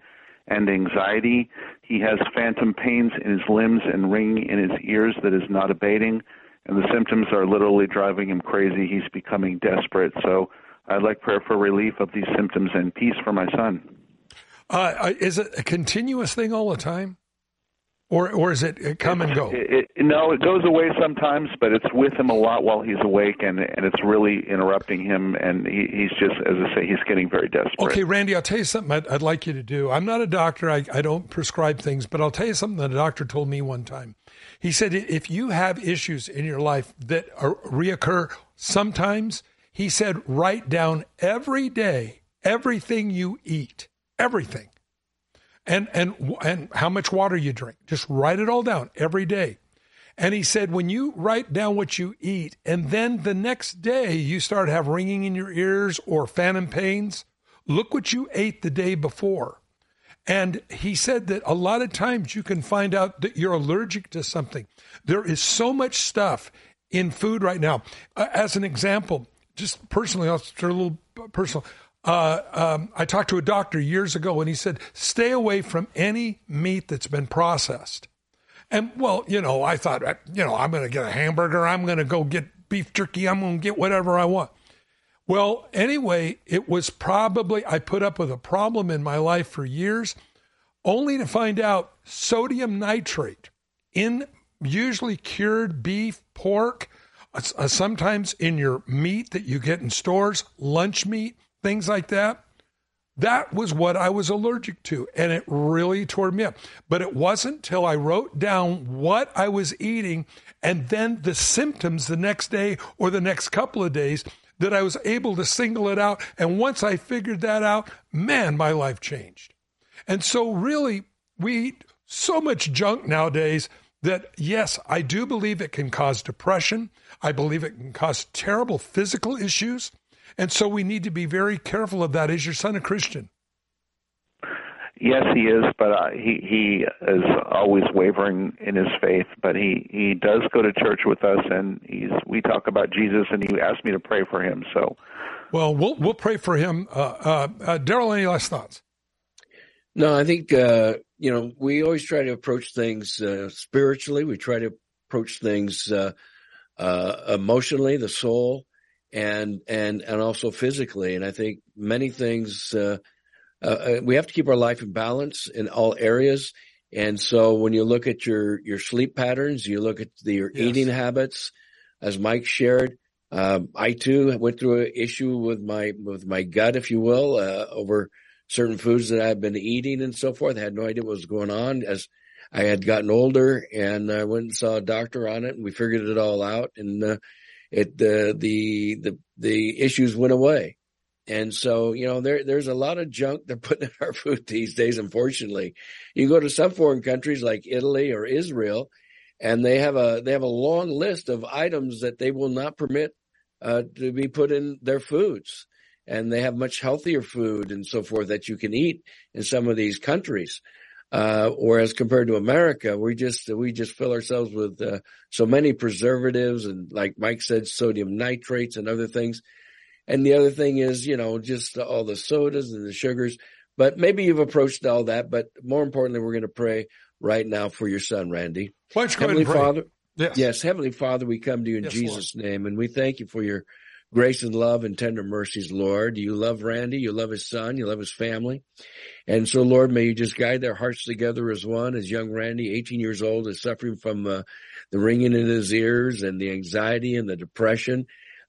and anxiety. He has phantom pains in his limbs and ringing in his ears that is not abating, and the symptoms are literally driving him crazy. He's becoming desperate. So I'd like prayer for relief of these symptoms and peace for my son. Uh, is it a continuous thing all the time? Or, or is it come and go? It, it, no, it goes away sometimes, but it's with him a lot while he's awake, and and it's really interrupting him. And he, he's just, as I say, he's getting very desperate. Okay, Randy, I'll tell you something I'd, I'd like you to do. I'm not a doctor. I, I don't prescribe things, but I'll tell you something that a doctor told me one time. He said if you have issues in your life that are, reoccur sometimes, he said write down every day everything you eat, everything and and and how much water you drink. Just write it all down every day. And he said, when you write down what you eat, and then the next day you start have ringing in your ears or phantom pains, look what you ate the day before. And he said that a lot of times you can find out that you're allergic to something. There is so much stuff in food right now. Uh, as an example, just personally, I'll start a little personal. Uh, um, I talked to a doctor years ago and he said, stay away from any meat that's been processed. And well, you know, I thought, you know, I'm going to get a hamburger. I'm going to go get beef jerky. I'm going to get whatever I want. Well, anyway, it was probably, I put up with a problem in my life for years, only to find out sodium nitrate in usually cured beef, pork, uh, sometimes in your meat that you get in stores, lunch meat things like that. That was what I was allergic to, and it really tore me up. But it wasn't till I wrote down what I was eating and then the symptoms the next day or the next couple of days that I was able to single it out. And once I figured that out, man, my life changed. And so, really, we eat so much junk nowadays that, yes, I do believe it can cause depression. I believe it can cause terrible physical issues. And so we need to be very careful of that. Is your son a Christian? Yes, he is, but uh, he he is always wavering in his faith. But he he does go to church with us, and he's we talk about Jesus, and he asked me to pray for him. So, well, we'll we'll pray for him. Uh, uh, uh Daryl, any last thoughts? No, I think uh, you know we always try to approach things uh, spiritually. We try to approach things emotionally, the soul, and and and also physically. And I think many things uh, uh, we have to keep our life in balance in all areas. And so when you look at your, your sleep patterns, you look at the, your yes. eating habits, as Mike shared, um, I too went through an issue with my, with my gut, if you will, uh, over certain foods that I've been eating and so forth. I had no idea what was going on as I had gotten older and I went and saw a doctor on it and we figured it all out and, uh, it, the, the, the, the issues went away. And so, you know, there, there's a lot of junk they're *laughs* putting in our food these days, unfortunately. You go to some foreign countries like Italy or Israel, and they have a, they have a long list of items that they will not permit, uh, to be put in their foods. And they have much healthier food and so forth that you can eat in some of these countries. Uh, whereas compared to America, we just, we just fill ourselves with, uh, so many preservatives and like Mike said, sodium nitrates and other things and the other thing is, you know, just all the sodas and the sugars. But maybe you've approached all that. But more importantly, we're going to pray right now for your son, Randy. Why Heavenly Father, yes. yes, Heavenly Father, we come to you in yes, Jesus' Lord. name, and we thank you for your grace and love and tender mercies, Lord. You love Randy, you love his son, you love his family. And so, Lord, may you just guide their hearts together as one, as young Randy, 18 years old, is suffering from uh, the ringing in his ears and the anxiety and the depression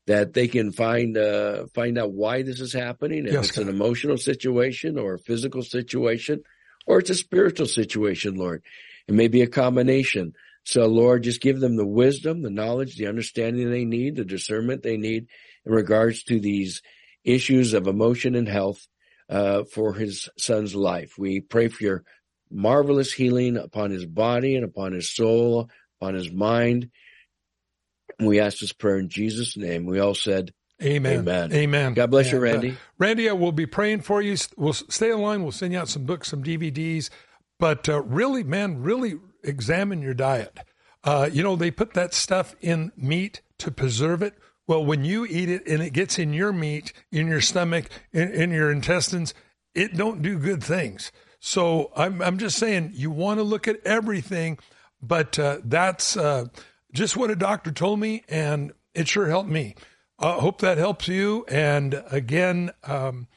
that they can find uh, find out why this is happening. If yes, it's God. an emotional situation or a physical situation, or it's a spiritual situation, Lord. It may be a combination. So, Lord, just give them the wisdom, the knowledge, the understanding they need, the discernment they need in regards to these issues of emotion and health uh, for his son's life. We pray for your marvelous healing upon his body and upon his soul, upon his mind. We ask this prayer in Jesus' name. We all said, Amen. Amen. Amen. God bless and, you, Randy. Uh, Randy, I will be praying for you. We'll stay online. We'll send you out some books, some DVDs. But uh, really, man, really examine your diet. Uh, you know, they put that stuff in meat to preserve it. Well, when you eat it and it gets in your meat, in your stomach, in, in your intestines, it don't do good things. So I'm, I'm just saying you want to look at everything, but uh, that's uh, just what a doctor told me, and it sure helped me. I uh, hope that helps you. And again, um,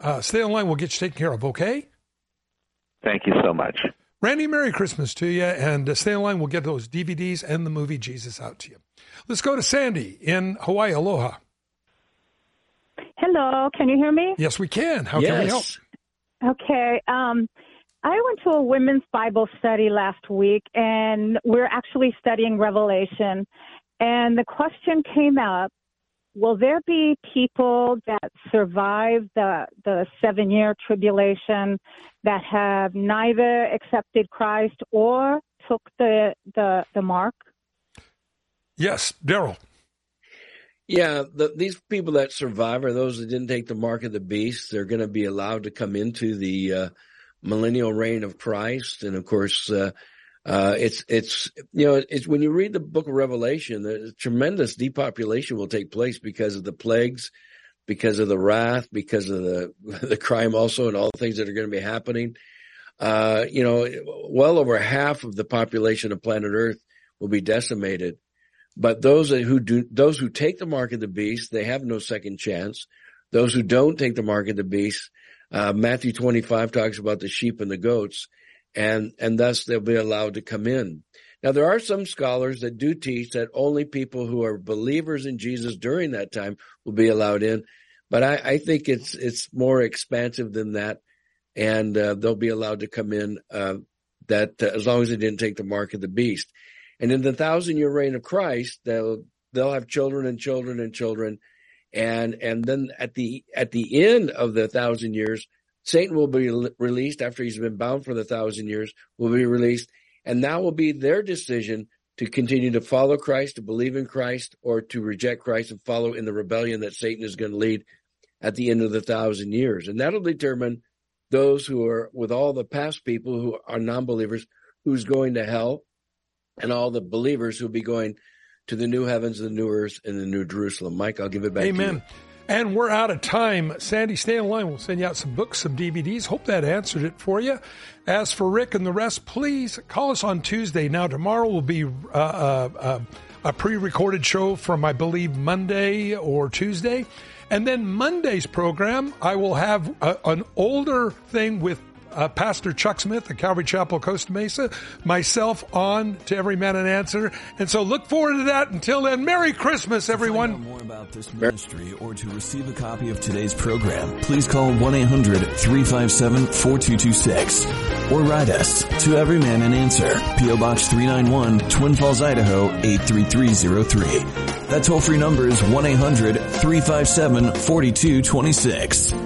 uh, stay online. We'll get you taken care of. Okay. Thank you so much. Randy, Merry Christmas to you. And uh, stay online. We'll get those DVDs and the movie Jesus out to you. Let's go to Sandy in Hawaii. Aloha. Hello. Can you hear me? Yes, we can. How yes. can we help? Okay. Um, I went to a women's Bible study last week, and we're actually studying Revelation. And the question came up Will there be people that survive the, the seven year tribulation that have neither accepted Christ or took the, the, the mark? Yes, Daryl. Yeah, the, these people that survive are those that didn't take the mark of the beast. They're going to be allowed to come into the uh, millennial reign of Christ. And of course, uh, uh, it's, it's, you know, it's when you read the book of Revelation, the tremendous depopulation will take place because of the plagues, because of the wrath, because of the, *laughs* the crime also and all the things that are going to be happening. Uh, you know, well over half of the population of planet Earth will be decimated. But those who do, those who take the mark of the beast, they have no second chance. Those who don't take the mark of the beast, uh, Matthew 25 talks about the sheep and the goats, and, and thus they'll be allowed to come in. Now, there are some scholars that do teach that only people who are believers in Jesus during that time will be allowed in, but I, I think it's it's more expansive than that, and uh, they'll be allowed to come in. Uh, that uh, as long as they didn't take the mark of the beast, and in the thousand year reign of Christ, they'll they'll have children and children and children, and and then at the at the end of the thousand years satan will be released after he's been bound for the thousand years will be released. And that will be their decision to continue to follow christ to believe in christ or to reject christ and follow in the rebellion that satan is going to lead at the end of the thousand years. And that'll determine those who are with all the past people who are non-believers who's going to hell and all the believers who'll be going to the new heavens, the new earth, and the new Jerusalem. Mike, I'll give it back Amen. to you. And we're out of time. Sandy, stay in line. We'll send you out some books, some DVDs. Hope that answered it for you. As for Rick and the rest, please call us on Tuesday. Now, tomorrow will be uh, uh, uh, a pre recorded show from, I believe, Monday or Tuesday. And then Monday's program, I will have a, an older thing with uh, Pastor Chuck Smith at Calvary Chapel, Costa Mesa, myself on to Every Man an Answer. And so look forward to that. Until then, Merry Christmas, everyone. more about this ministry or to receive a copy of today's program, please call 1-800-357-4226 or write us to Every Man an Answer, P.O. Box 391, Twin Falls, Idaho 83303. That toll-free number is 1-800-357-4226.